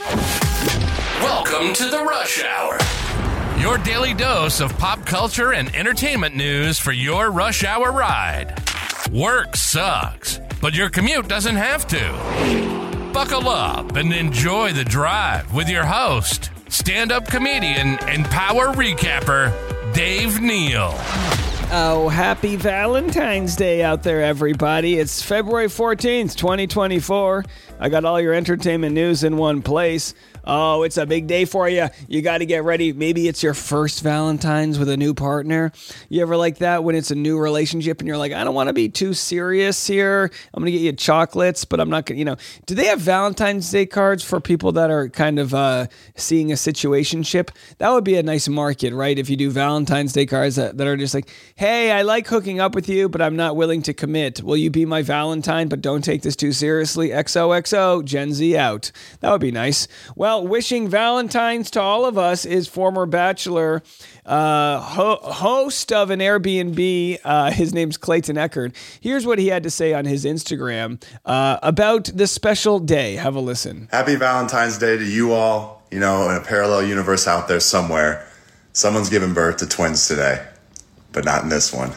Welcome to the Rush Hour. Your daily dose of pop culture and entertainment news for your rush hour ride. Work sucks, but your commute doesn't have to. Buckle up and enjoy the drive with your host, stand up comedian, and power recapper, Dave Neal. Oh, happy Valentine's Day out there, everybody. It's February 14th, 2024. I got all your entertainment news in one place. Oh, it's a big day for you. You got to get ready. Maybe it's your first Valentine's with a new partner. You ever like that when it's a new relationship and you're like, I don't want to be too serious here. I'm going to get you chocolates, but I'm not going to, you know. Do they have Valentine's Day cards for people that are kind of uh, seeing a situationship? That would be a nice market, right? If you do Valentine's Day cards that, that are just like, hey, I like hooking up with you, but I'm not willing to commit. Will you be my Valentine, but don't take this too seriously? XOXO, Gen Z out. That would be nice. Well, wishing Valentine's to all of us is former Bachelor, uh, ho- host of an Airbnb. Uh, his name's Clayton Echard. Here's what he had to say on his Instagram uh, about the special day. Have a listen. Happy Valentine's Day to you all. You know, in a parallel universe out there somewhere, someone's giving birth to twins today, but not in this one.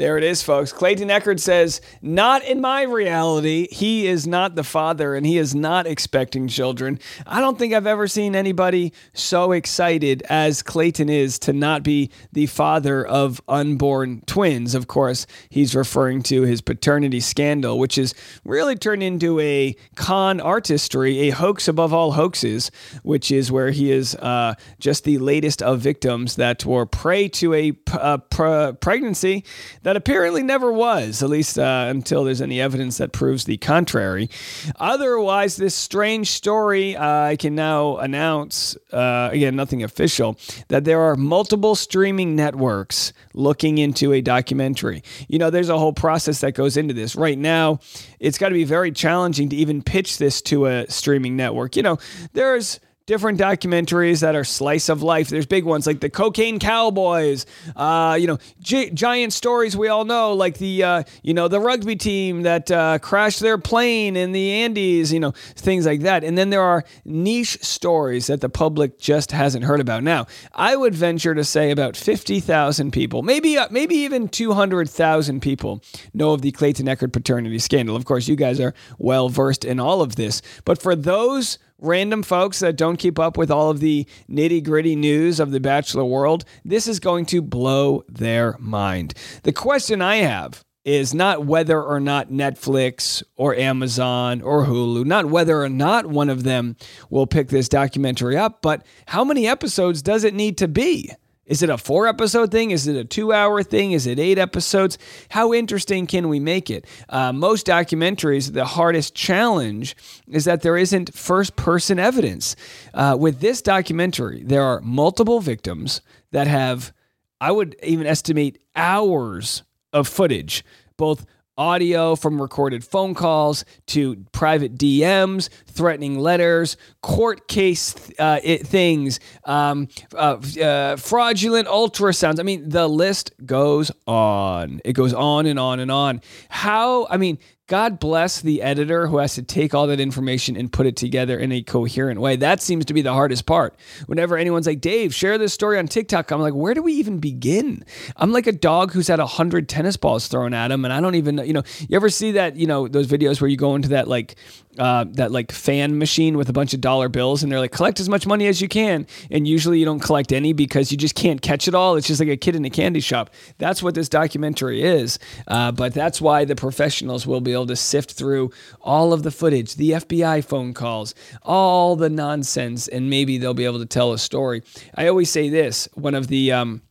There it is, folks. Clayton Echard says, Not in my reality. He is not the father and he is not expecting children. I don't think I've ever seen anybody so excited as Clayton is to not be the father of unborn twins. Of course, he's referring to his paternity scandal, which has really turned into a con artistry, a hoax above all hoaxes, which is where he is uh, just the latest of victims that were prey to a, a pr- pregnancy that apparently never was, at least uh, until there's any evidence that proves the contrary. Otherwise, this strange story, uh, I can now announce, uh, again, nothing official, that there are multiple streaming networks looking into a documentary. You know, there's a whole process that goes into this. Right now, it's got to be very challenging to even pitch this to a streaming network. You know, there's different documentaries that are slice of life. There's big ones like the Cocaine Cowboys, uh, you know, gi- giant stories we all know, like the uh, you know the rugby team that uh, crashed their plane in the Andes, you know, things like that. And then there are niche stories that the public just hasn't heard about. Now, I would venture to say about fifty thousand people, maybe uh, maybe even two hundred thousand people, know of the Clayton Echard paternity scandal. Of course, you guys are well versed in all of this, but for those random folks that don't keep up with all of the nitty gritty news of the Bachelor world, this is going to blow their mind. The question I have is not whether or not Netflix or Amazon or Hulu, not whether or not one of them will pick this documentary up, but how many episodes does it need to be? Is it a four episode thing? Is it a two hour thing? Is it eight episodes? How interesting can we make it? Uh, most documentaries, the hardest challenge is that there isn't first person evidence. Uh, with this documentary, there are multiple victims that have, I would even estimate, hours of footage, both audio from recorded phone calls to private DMs, threatening letters, court case uh, it, things, um, uh, uh, fraudulent ultrasounds. I mean, the list goes on. It goes on and on and on. How, I mean, God bless the editor who has to take all that information and put it together in a coherent way. That seems to be the hardest part. Whenever anyone's like, Dave, share this story on TikTok, I'm like, where do we even begin? I'm like a dog who's had a hundred tennis balls thrown at him, and I don't even, you know, you ever see that, you know, those videos where you go into that like uh, that like fan machine with a bunch of dollar bills, and they're like, collect as much money as you can. And usually you don't collect any because you just can't catch it all. It's just like a kid in a candy shop. That's what this documentary is. Uh, but that's why the professionals will be able to sift through all of the footage, the FBI phone calls, all the nonsense, and maybe they'll be able to tell a story. I always say this one of the, um,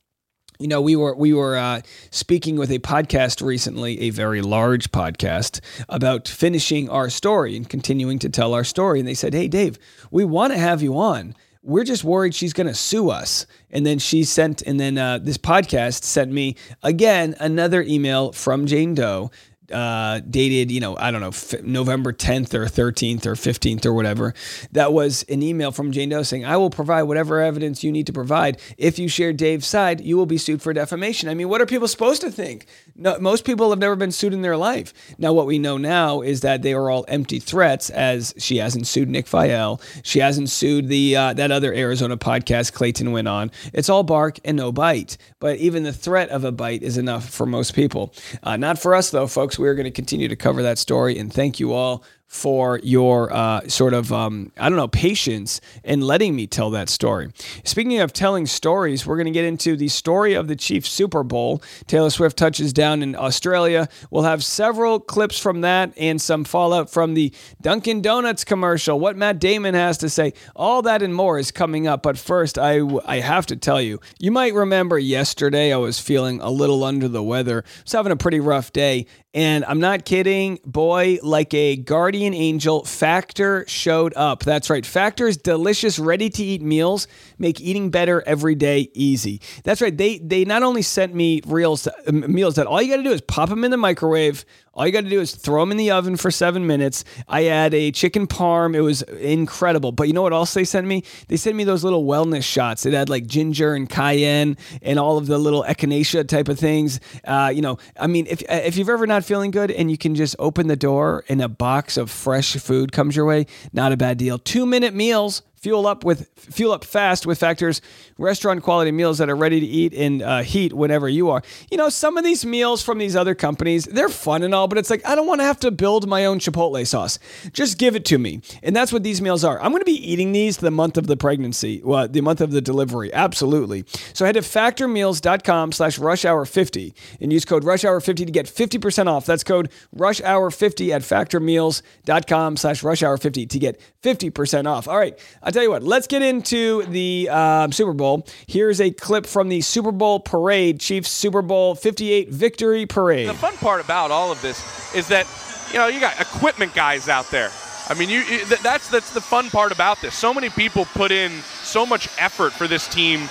you know, we were we were uh, speaking with a podcast recently, a very large podcast, about finishing our story and continuing to tell our story. And they said, "Hey, Dave, we want to have you on. We're just worried she's going to sue us." And then she sent, and then uh, this podcast sent me again another email from Jane Doe uh, dated, you know, I don't know, f- November 10th or 13th or 15th or whatever. That was an email from Jane Doe saying, I will provide whatever evidence you need to provide. If you share Dave's side, you will be sued for defamation. I mean, what are people supposed to think? No, most people have never been sued in their life. Now, what we know now is that they are all empty threats, as she hasn't sued Nick Viall. She hasn't sued the uh, that other Arizona podcast Clayton went on. It's all bark and no bite. But even the threat of a bite is enough for most people. Uh, not for us, though, folks. We're going to continue to cover that story. And thank you all for your uh, sort of, um, I don't know, patience in letting me tell that story. Speaking of telling stories, we're going to get into the story of the Chiefs Super Bowl. Taylor Swift touches down in Australia. We'll have several clips from that and some fallout from the Dunkin' Donuts commercial, what Matt Damon has to say. All that and more is coming up. But first, I, I have to tell you, you might remember yesterday I was feeling a little under the weather. I was having a pretty rough day. And I'm not kidding, boy, like a guardian angel, Factor showed up. That's right. Factor's delicious, ready to eat meals make eating better every day easy. That's right. They they not only sent me reels uh, meals that all you got to do is pop them in the microwave. All you got to do is throw them in the oven for seven minutes. I had a chicken parm. It was incredible. But you know what else they sent me? They sent me those little wellness shots. It had like ginger and cayenne and all of the little echinacea type of things. Uh, you know, I mean, if if you've ever not feeling good and you can just open the door and a box of fresh food comes your way, not a bad deal. Two minute meals Fuel up with fuel up fast with Factor's restaurant quality meals that are ready to eat in uh, heat whenever you are. You know, some of these meals from these other companies, they're fun and all, but it's like I don't want to have to build my own Chipotle sauce. Just give it to me, and that's what these meals are. I'm going to be eating these the month of the pregnancy, well, the month of the delivery, absolutely. So head to factormeals.com/slash hour 50 and use code rush hour 50 to get 50% off. That's code rush hour 50 at factormeals.com/slash rush hour 50 to get 50% off. All right. I'll tell you what, let's get into the um, Super Bowl. Here's a clip from the Super Bowl parade, Chiefs Super Bowl 58 victory parade. The fun part about all of this is that, you know, you got equipment guys out there. I mean, you, that's that's the fun part about this. So many people put in so much effort for this team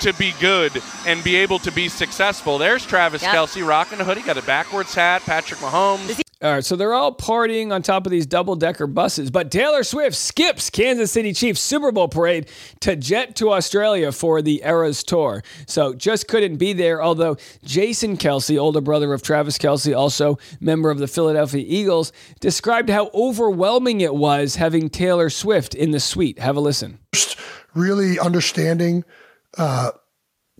to be good and be able to be successful. There's Travis yep. Kelce rocking a hoodie, got a backwards hat. Patrick Mahomes. All right, so they're all partying on top of these double decker buses, but Taylor Swift skips Kansas City Chiefs Super Bowl parade to jet to Australia for the Eras Tour. So just couldn't be there, although Jason Kelce, older brother of Travis Kelce, also member of the Philadelphia Eagles, described how overwhelming it was having Taylor Swift in the suite. Have a listen. First, really understanding uh,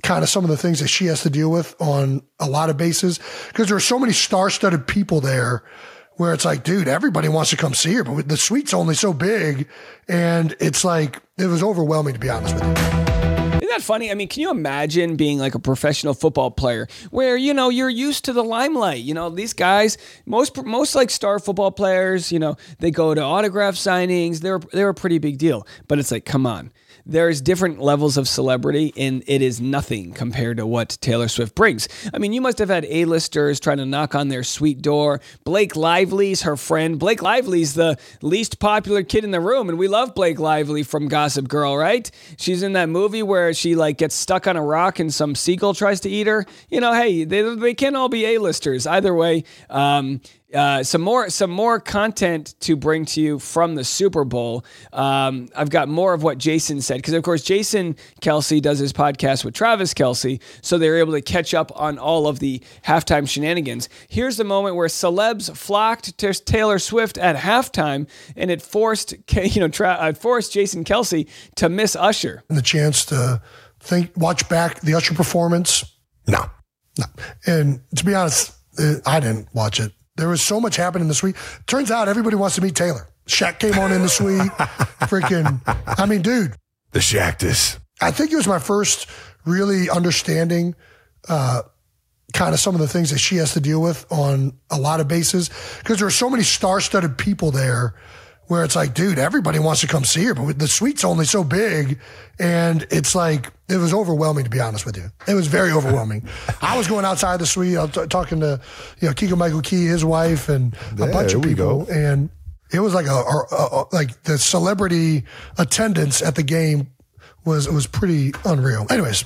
kind of some of the things that she has to deal with on a lot of bases because there are so many star-studded people there where it's like, dude, everybody wants to come see her, but the suite's only so big, and it's like it was overwhelming to be honest with you. Isn't that funny? I mean, can you imagine being like a professional football player where, you know, you're used to the limelight? You know, these guys, most most like star football players, you know, they go to autograph signings. They're they're a pretty big deal. But it's like, come on there's different levels of celebrity, and it is nothing compared to what Taylor Swift brings. I mean, you must have had A-listers trying to knock on their suite door. Blake Lively's her friend. Blake Lively's the least popular kid in the room, and we love Blake Lively from Gossip Girl, right? She's in that movie where she like gets stuck on a rock and some seagull tries to eat her. You know, hey, they, they can't all be A-listers. Either way, um, uh, some more some more content to bring to you from the Super Bowl. Um, I've got more of what Jason said because, of course, Jason Kelce does his podcast with Travis Kelce, so they're able to catch up on all of the halftime shenanigans. Here's the moment where celebs flocked to Taylor Swift at halftime, and it forced you know tra- uh, forced Jason Kelce to miss Usher. And the chance to think, watch back the Usher performance. No, no. And to be honest, uh, I didn't watch it. There was so much happening in the suite. Turns out everybody wants to meet Taylor. Shaq came on in the suite. Freaking, I mean, dude. The Shactus. I think it was my first really understanding uh, kind of some of the things that she has to deal with on a lot of bases because there are so many star-studded people there where it's like, dude, everybody wants to come see her, but the suite's only so big. And it's like, it was overwhelming, to be honest with you. It was very overwhelming. I was going outside the suite, I was t- talking to, you know, Keegan Michael Key, his wife, and a bunch of people. And it was like a, a, a, like the celebrity attendance at the game was was pretty unreal. Anyways,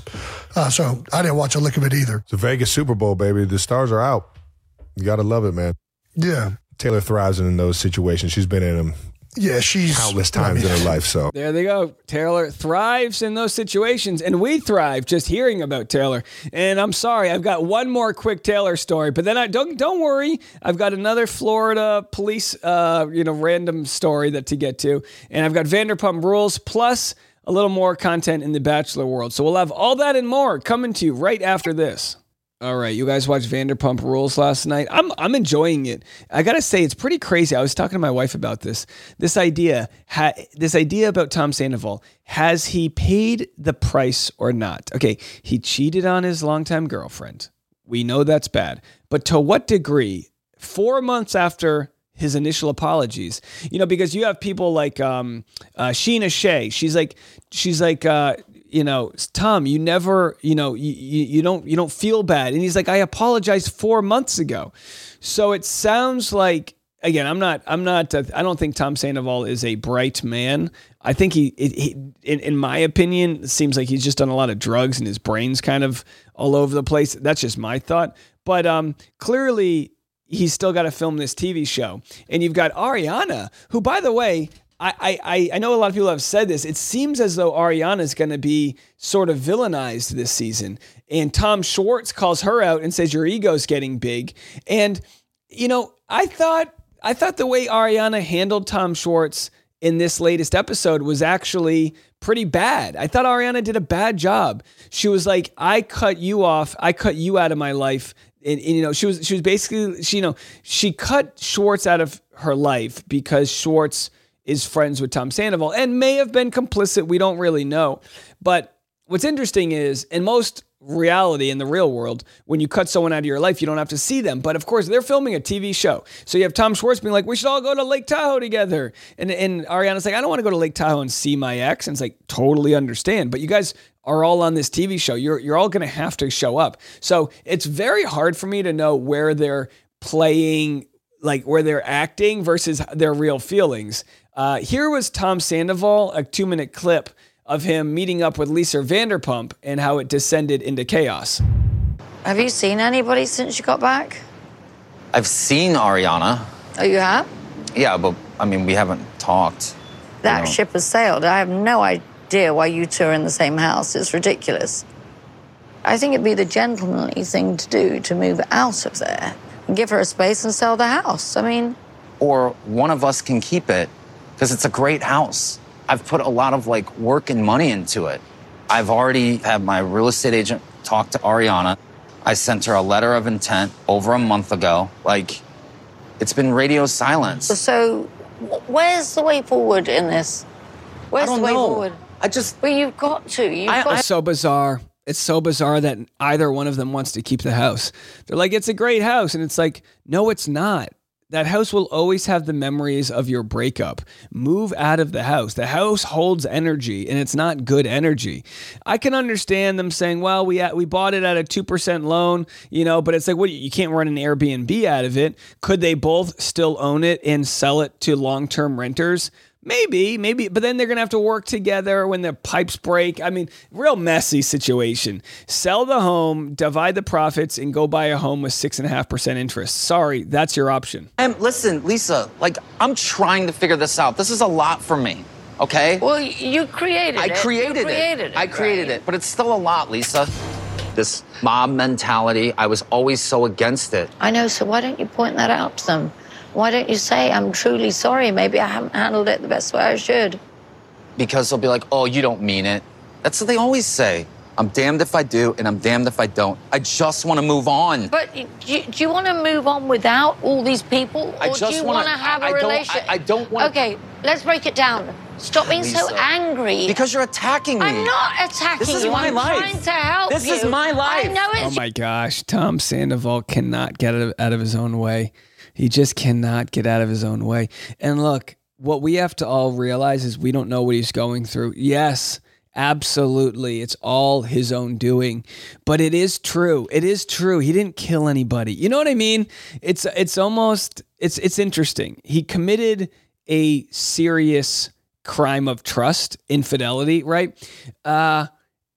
uh, so I didn't watch a lick of it either. It's a Vegas Super Bowl, baby. The stars are out. You got to love it, man. Yeah. Taylor thrives in those situations. She's been in them Yeah, she's countless times in her life. So There they go. Taylor thrives in those situations, and we thrive just hearing about Taylor. And I'm sorry, I've got one more quick Taylor story, but then I don't don't worry, I've got another Florida police, uh, you know, random story that to get to, and I've got Vanderpump Rules plus a little more content in the Bachelor world. So we'll have all that and more coming to you right after this. All right, you guys watched Vanderpump Rules last night. I'm I'm enjoying it. I gotta say, it's pretty crazy. I was talking to my wife about this. This idea, ha, this idea about Tom Sandoval. Has he paid the price or not? Okay, he cheated on his longtime girlfriend. We know that's bad, but to what degree? Four months after his initial apologies, you know, because you have people like um, uh, Scheana Shay. She's like, she's like. Uh, you know, Tom, you never, you know, you, you, you don't you don't feel bad. And he's like, I apologized four months ago. So it sounds like again, I'm not, I'm not, uh, I don't think Tom Sandoval is a bright man. I think he, it, he in, in my opinion, seems like he's just done a lot of drugs and his brain's kind of all over the place. That's just my thought. But um, clearly, he's still got to film this TV show. And you've got Ariana, who, by the way, I, I, I know a lot of people have said this. It seems as though Ariana is going to be sort of villainized this season. And Tom Schwartz calls her out and says, Your ego's getting big. And, you know, I thought I thought the way Ariana handled Tom Schwartz in this latest episode was actually pretty bad. I thought Ariana did a bad job. She was like, I cut you off, I cut you out of my life. And, and, you know, she was she was basically she, you know, she cut Schwartz out of her life because Schwartz is friends with Tom Sandoval and may have been complicit. We don't really know. But what's interesting is in most reality in the real world, when you cut someone out of your life, you don't have to see them. But of course, they're filming a TV show. So you have Tom Schwartz being like, we should all go to Lake Tahoe together. And, and Ariana's like, I don't want to go to Lake Tahoe and see my ex. And it's like, totally understand. But you guys are all on this TV show. You're, you're all going to have to show up. So it's very hard for me to know where they're playing, like where they're acting versus their real feelings. Uh, here was Tom Sandoval, a two minute clip of him meeting up with Lisa Vanderpump and how it descended into chaos. Have you seen anybody since you got back? I've seen Ariana. Oh, you have? Yeah, but I mean, we haven't talked. That know. ship has sailed. I have no idea why you two are in the same house. It's ridiculous. I think it'd be the gentlemanly thing to do to move out of there and give her a space and sell the house. I mean, Or one of us can keep it because it's a great house. I've put a lot of like work and money into it. I've already had my real estate agent talk to Ariana. I sent her a letter of intent over a month ago. Like, it's been radio silence. so where's the way forward in this? Where's I don't the way know. forward? I just Well, you've got to. You've I- got It's so bizarre. It's so bizarre that either one of them wants to keep the house. They're like, it's a great house. And it's like, no, it's not. That house will always have the memories of your breakup. Move out of the house. The house holds energy and it's not good energy. I can understand them saying, well, we uh, we bought it at a 2% loan, you know, but it's like, what you can't run an Airbnb out of it. Could they both still own it and sell it to long-term renters? Maybe, maybe, but then they're gonna have to work together when the pipes break. I mean, real messy situation. Sell the home, divide the profits, and go buy a home with six and a half percent interest. Sorry, that's your option. And listen, Lisa, like I'm trying to figure this out. This is a lot for me. Okay? Well, you created I it. created, you created it. I created right? it, but it's still a lot, Lisa. This mob mentality, I was always so against it. I know, so why don't you point that out to them? Why don't you say, I'm truly sorry, maybe I haven't handled it the best way I should? Because they'll be like, oh, you don't mean it. That's what they always say. I'm damned if I do, and I'm damned if I don't. I just want to move on. But do you, do you want to move on without all these people? Or I do you wanna- have I- a I don't- I- relationship? I don't wanna- Okay, let's break it down. Stop being so angry. Because you're attacking me. I'm not attacking This is you. my I'm life. trying to help This you. is my life. I know Oh my gosh, Tom Sandoval cannot get out out of his own way. He just cannot get out of his own way. And look, what we have to all realize is we don't know what he's going through. Yes, absolutely. It's all his own doing. But it is true. It is true. He didn't kill anybody. You know what I mean? It's it's almost it's it's interesting. He committed a serious crime of trust, infidelity, right? Uh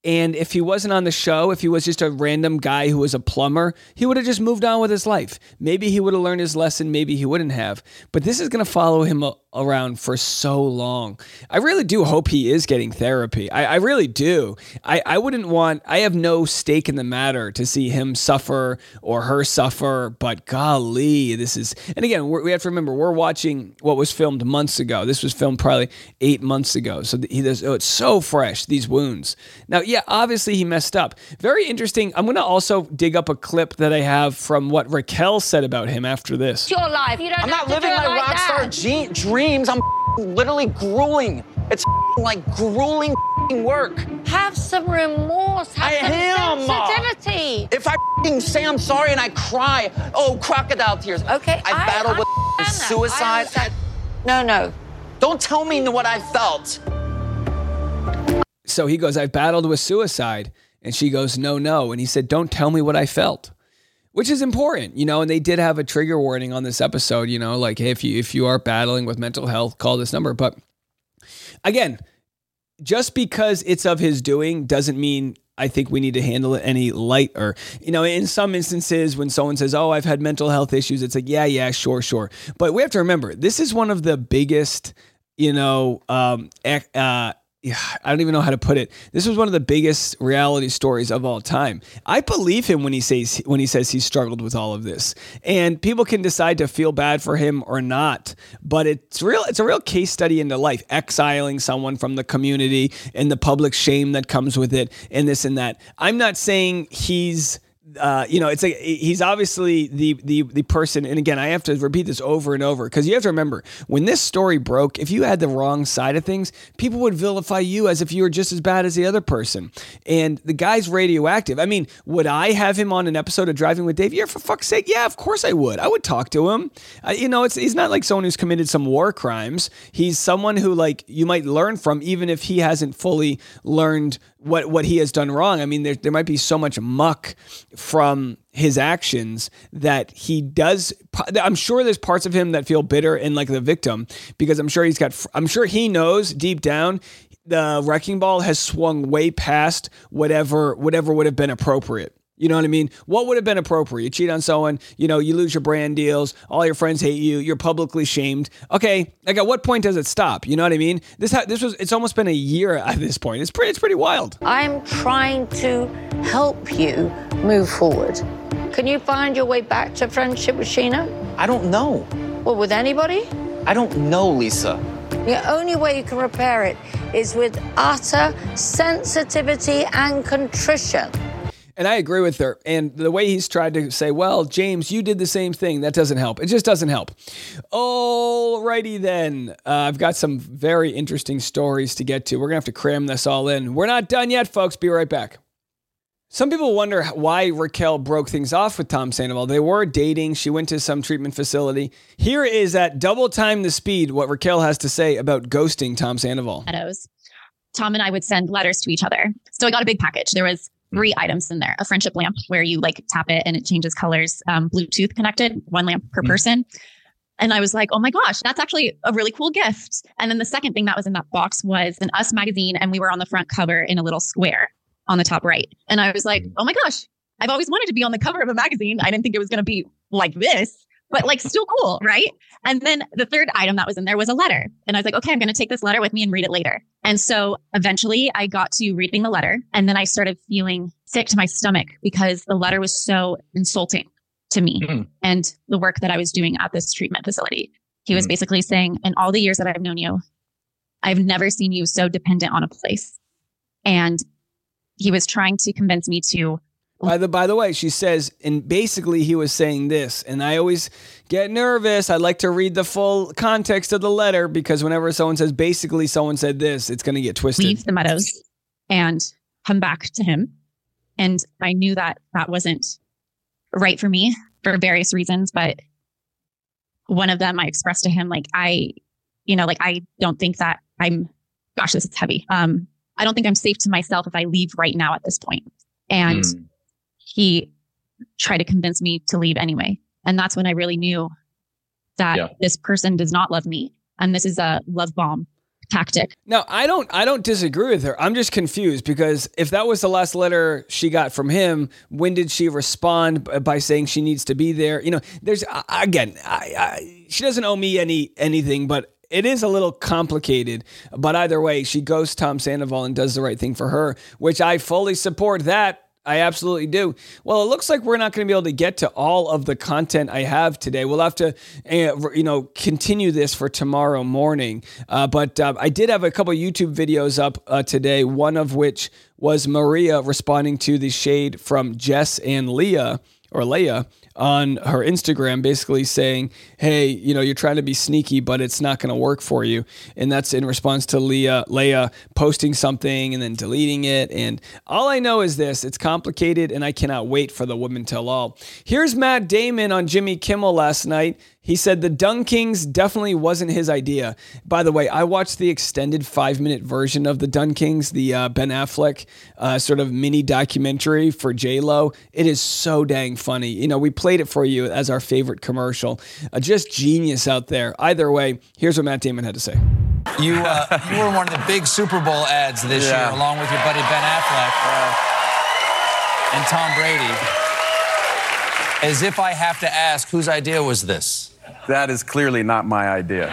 And if he wasn't on the show, if he was just a random guy who was a plumber, he would have just moved on with his life. Maybe he would have learned his lesson, maybe he wouldn't have. But this is going to follow him around for so long. I really do hope he is getting therapy. I, I really do. I, I wouldn't want, I have no stake in the matter to see him suffer or her suffer, but golly, this is, and again, we have to remember, we're watching what was filmed months ago. This was filmed probably eight months ago. So he does, oh, it's so fresh, these wounds. Now, yeah, obviously he messed up. Very interesting. I'm going to also dig up a clip that I have from what Raquel said about him after this. It's your life. You don't I'm not living my like rock star dreams. I'm literally grueling. It's like grueling work. Have some remorse. Have I some am. sensitivity. If I say I'm sorry and I cry, oh, crocodile tears. Okay, I, I battled with suicide. no, no. Don't tell me what I felt. So he goes, I've battled with suicide. And she goes, No, no. And he said, Don't tell me what I felt. Which is important, you know, and they did have a trigger warning on this episode, you know, like hey, if you if you are battling with mental health, call this number. But again, just because it's of his doing doesn't mean I think we need to handle it any lighter. you know, in some instances when someone says, Oh, I've had mental health issues, it's like, yeah, yeah, sure, sure. But we have to remember, this is one of the biggest, you know, um, uh, I don't even know how to put it. This was one of the biggest reality stories of all time. I believe him when he says when he says he struggled with all of this. And people can decide to feel bad for him or not, but it's real it's a real case study into life, exiling someone from the community and the public shame that comes with it and this and that. I'm not saying he's uh, you know, it's like he's obviously the the the person. And again, I have to repeat this over and over because you have to remember when this story broke, if you had the wrong side of things, people would vilify you as if you were just as bad as the other person. And the guy's radioactive. I mean, would I have him on an episode of Driving with Dave? Yeah, for fuck's sake, yeah, of course I would. I would talk to him. You know, it's he's not like someone who's committed some war crimes. He's someone who like you might learn from, even if he hasn't fully learned what what he has done wrong. I mean, there there might be so much muck from his actions that he does. I'm sure there's parts of him that feel bitter and like the victim because I'm sure he's got. I'm sure he knows deep down the wrecking ball has swung way past whatever whatever would have been appropriate. You know what I mean? What would have been appropriate? You cheat on someone, you know, you lose your brand deals, all your friends hate you, you're publicly shamed. Okay, like at what point does it stop? You know what I mean? This ha- this was it's almost been a year at this point. It's pretty it's pretty wild. I'm trying to help you move forward. Can you find your way back to friendship with Scheana? I don't know. Well, with anybody? I don't know, Lisa. The only way you can repair it is with utter sensitivity and contrition. And I agree with her. And the way he's tried to say, well, James, you did the same thing, that doesn't help. It just doesn't help. Alrighty then. Uh, I've got some very interesting stories to get to. We're going to have to cram this all in. We're not done yet, folks. Be right back. Some people wonder why Raquel broke things off with Tom Sandoval. They were dating. She went to some treatment facility. Here is at double time the speed what Raquel has to say about ghosting Tom Sandoval. Meadows. Tom and I would send letters to each other. So I got a big package. There was three items in there. A friendship lamp where you like tap it and it changes colors um, bluetooth connected one lamp per mm-hmm. person. And i was like oh my gosh that's actually a really cool gift. And then the second thing that was in that box was an us magazine and we were on the front cover in a little square on the top right. And i was like mm-hmm. oh my gosh i've always wanted to be on the cover of a magazine. I didn't think it was going to be like this but like still cool, right? And then the third item that was in there was a letter. And I was like, okay, I'm going to take this letter with me and read it later. And so eventually I got to reading the letter and then I started feeling sick to my stomach because the letter was so insulting to me mm-hmm. and the work that I was doing at this treatment facility. He was mm-hmm. basically saying, in all the years that I've known you, I've never seen you so dependent on a place. And he was trying to convince me to by the by the way, she says, and basically he was saying this, and I always get nervous. I like to read the full context of the letter because whenever someone says basically someone said this, it's going to get twisted. Leave the meadows and come back to him. And I knew that that wasn't right for me for various reasons, but one of them I expressed to him like I, you know, like I don't think that I'm. Gosh, this is heavy. Um, I don't think I'm safe to myself if I leave right now at this point. And mm he tried to convince me to leave anyway. And that's when I really knew that yeah. this person does not love me. And this is a love bomb tactic. No, I don't. I don't disagree with her. I'm just confused because if that was the last letter she got from him, when did she respond by saying she needs to be there? You know, there's uh, again, I, I, she doesn't owe me any anything, but it is a little complicated. But either way, she goes Tom Sandoval and does the right thing for her, which I fully support. That I absolutely do. Well, it looks like we're not going to be able to get to all of the content I have today. We'll have to, uh, you know, continue this for tomorrow morning. Uh, but uh, I did have a couple YouTube videos up uh, today. One of which was Maria responding to the shade from Jess and Leah or Leia on her Instagram, basically saying, "Hey, you know, you're trying to be sneaky, but it's not going to work for you." And that's in response to Leah, Leia posting something and then deleting it. And all I know is this: it's complicated, and I cannot wait for the women tell all. Here's Matt Damon on Jimmy Kimmel last night. He said the DunKings definitely wasn't his idea. By the way, I watched the extended five minute version of the DunKings, the uh, Ben Affleck uh, sort of mini documentary for J Lo. It is so dang funny. You know, we played it for you as our favorite commercial. Uh, just genius out there. Either way, here's what Matt Damon had to say. You uh, you were one of the big Super Bowl ads this Yeah. year, along with your buddy Ben Affleck and Tom Brady. As if I have to ask, whose idea was this? That is clearly not my idea.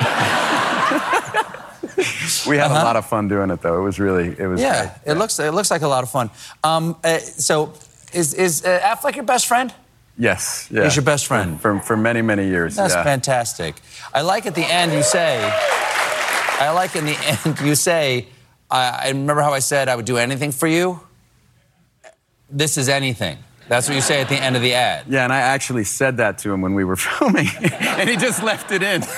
we had a lot of fun doing it, though. It was really, it was Uh-huh. Yeah, great. it looks it looks like a lot of fun. Um, uh, so, is is uh, Affleck your best friend? Yes, yeah. He's your best friend. for, for many, many years. That's yeah. fantastic. I like at the end you say. I like in the end you say. I, I remember how I said I would do anything for you. This is anything. That's what you say at the end of the ad. Yeah, and I actually said that to him when we were filming, and he just left it in.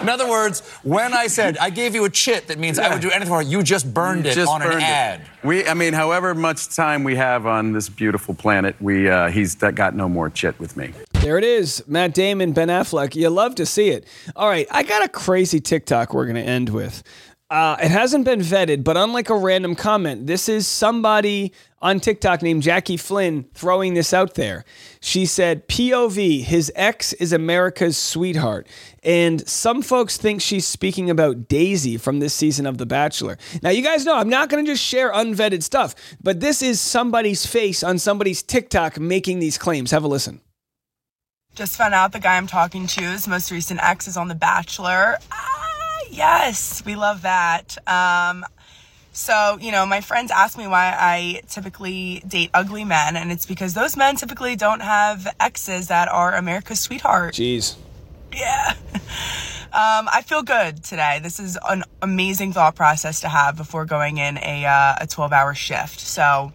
In other words, when I said I gave you a chit that means I would do anything for you, you just burned it Just on burned an it. ad. We, I mean, however much time we have on this beautiful planet, we uh, he's got no more chit with me. There it is. Matt Damon, Ben Affleck. You love to see it. All right, I got a crazy TikTok we're going to end with. Uh, it hasn't been vetted, but unlike a random comment, this is somebody on TikTok named Jackie Flynn throwing this out there. She said, POV, his ex is America's sweetheart. And some folks think she's speaking about Daisy from this season of The Bachelor. Now, you guys know I'm not going to just share unvetted stuff, but this is somebody's face on somebody's TikTok making these claims. Have a listen. Just found out the guy I'm talking to, his most recent ex, is on The Bachelor. Ah, yes, we love that. Um, so, you know, my friends ask me why I typically date ugly men, and it's because those men typically don't have exes that are America's sweetheart. Jeez. Yeah. Um, I feel good today. This is an amazing thought process to have before going in a uh, a 12 hour shift. So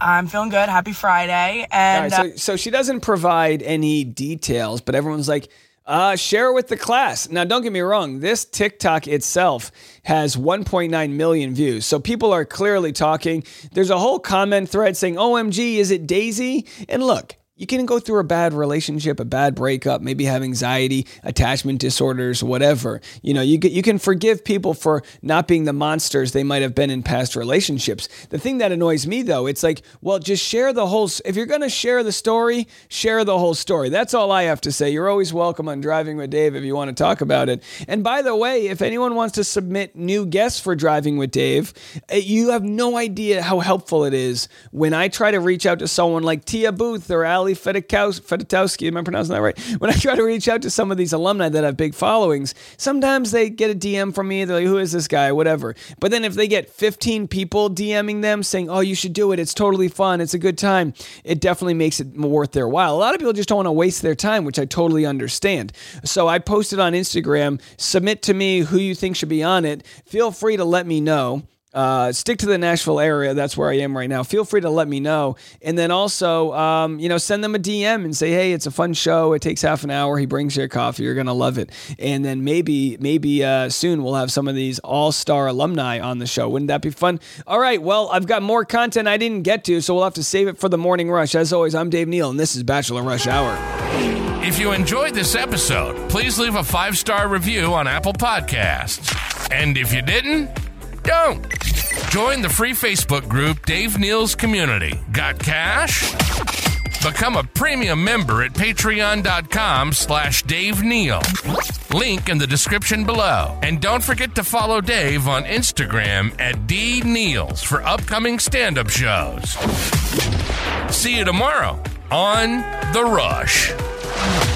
I'm feeling good. Happy Friday. And right, so, so she doesn't provide any details, but everyone's like, uh, share it with the class. Now, don't get me wrong, this TikTok itself has 1.9 million views. So people are clearly talking. There's a whole comment thread saying, OMG, is it Daisy? And look, you can go through a bad relationship, a bad breakup, maybe have anxiety, attachment disorders, whatever. You know, you you can forgive people for not being the monsters they might have been in past relationships. The thing that annoys me though, it's like, well, just share the whole if you're going to share the story, share the whole story. That's all I have to say. You're always welcome on Driving with Dave if you want to talk about it. And by the way, if anyone wants to submit new guests for Driving with Dave, eh, you have no idea how helpful it is when I try to reach out to someone like Tia Booth or Ali Fedotowsky. Fedotowsky, am I pronouncing that right? When I try to reach out to some of these alumni that have big followings, sometimes they get a DM from me. They're like, "Who is this guy?" Whatever. But then if they get 15 people DMing them saying, "Oh, you should do it. It's totally fun. It's a good time," it definitely makes it worth their while. A lot of people just don't want to waste their time, which I totally understand. So I posted on Instagram, submit to me who you think should be on it. Feel free to let me know. Uh, stick to the Nashville area. That's where I am right now. Feel free to let me know. And then also, um, you know, send them a DM and say, hey, it's a fun show. It takes half an hour. He brings you a coffee. You're going to love it. And then maybe, maybe uh, soon we'll have some of these all star alumni on the show. Wouldn't that be fun? All right. Well, I've got more content I didn't get to, so we'll have to save it for the morning rush. As always, I'm Dave Neal, and this is Bachelor Rush Hour. If you enjoyed this episode, please leave a five star review on Apple Podcasts. And if you didn't, don't. Join the free Facebook group Dave Neal's Community. Got cash? Become a premium member at patreon.com slash Dave Neal. Link in the description below. And don't forget to follow Dave on Instagram at D for upcoming stand-up shows. See you tomorrow on The Rush.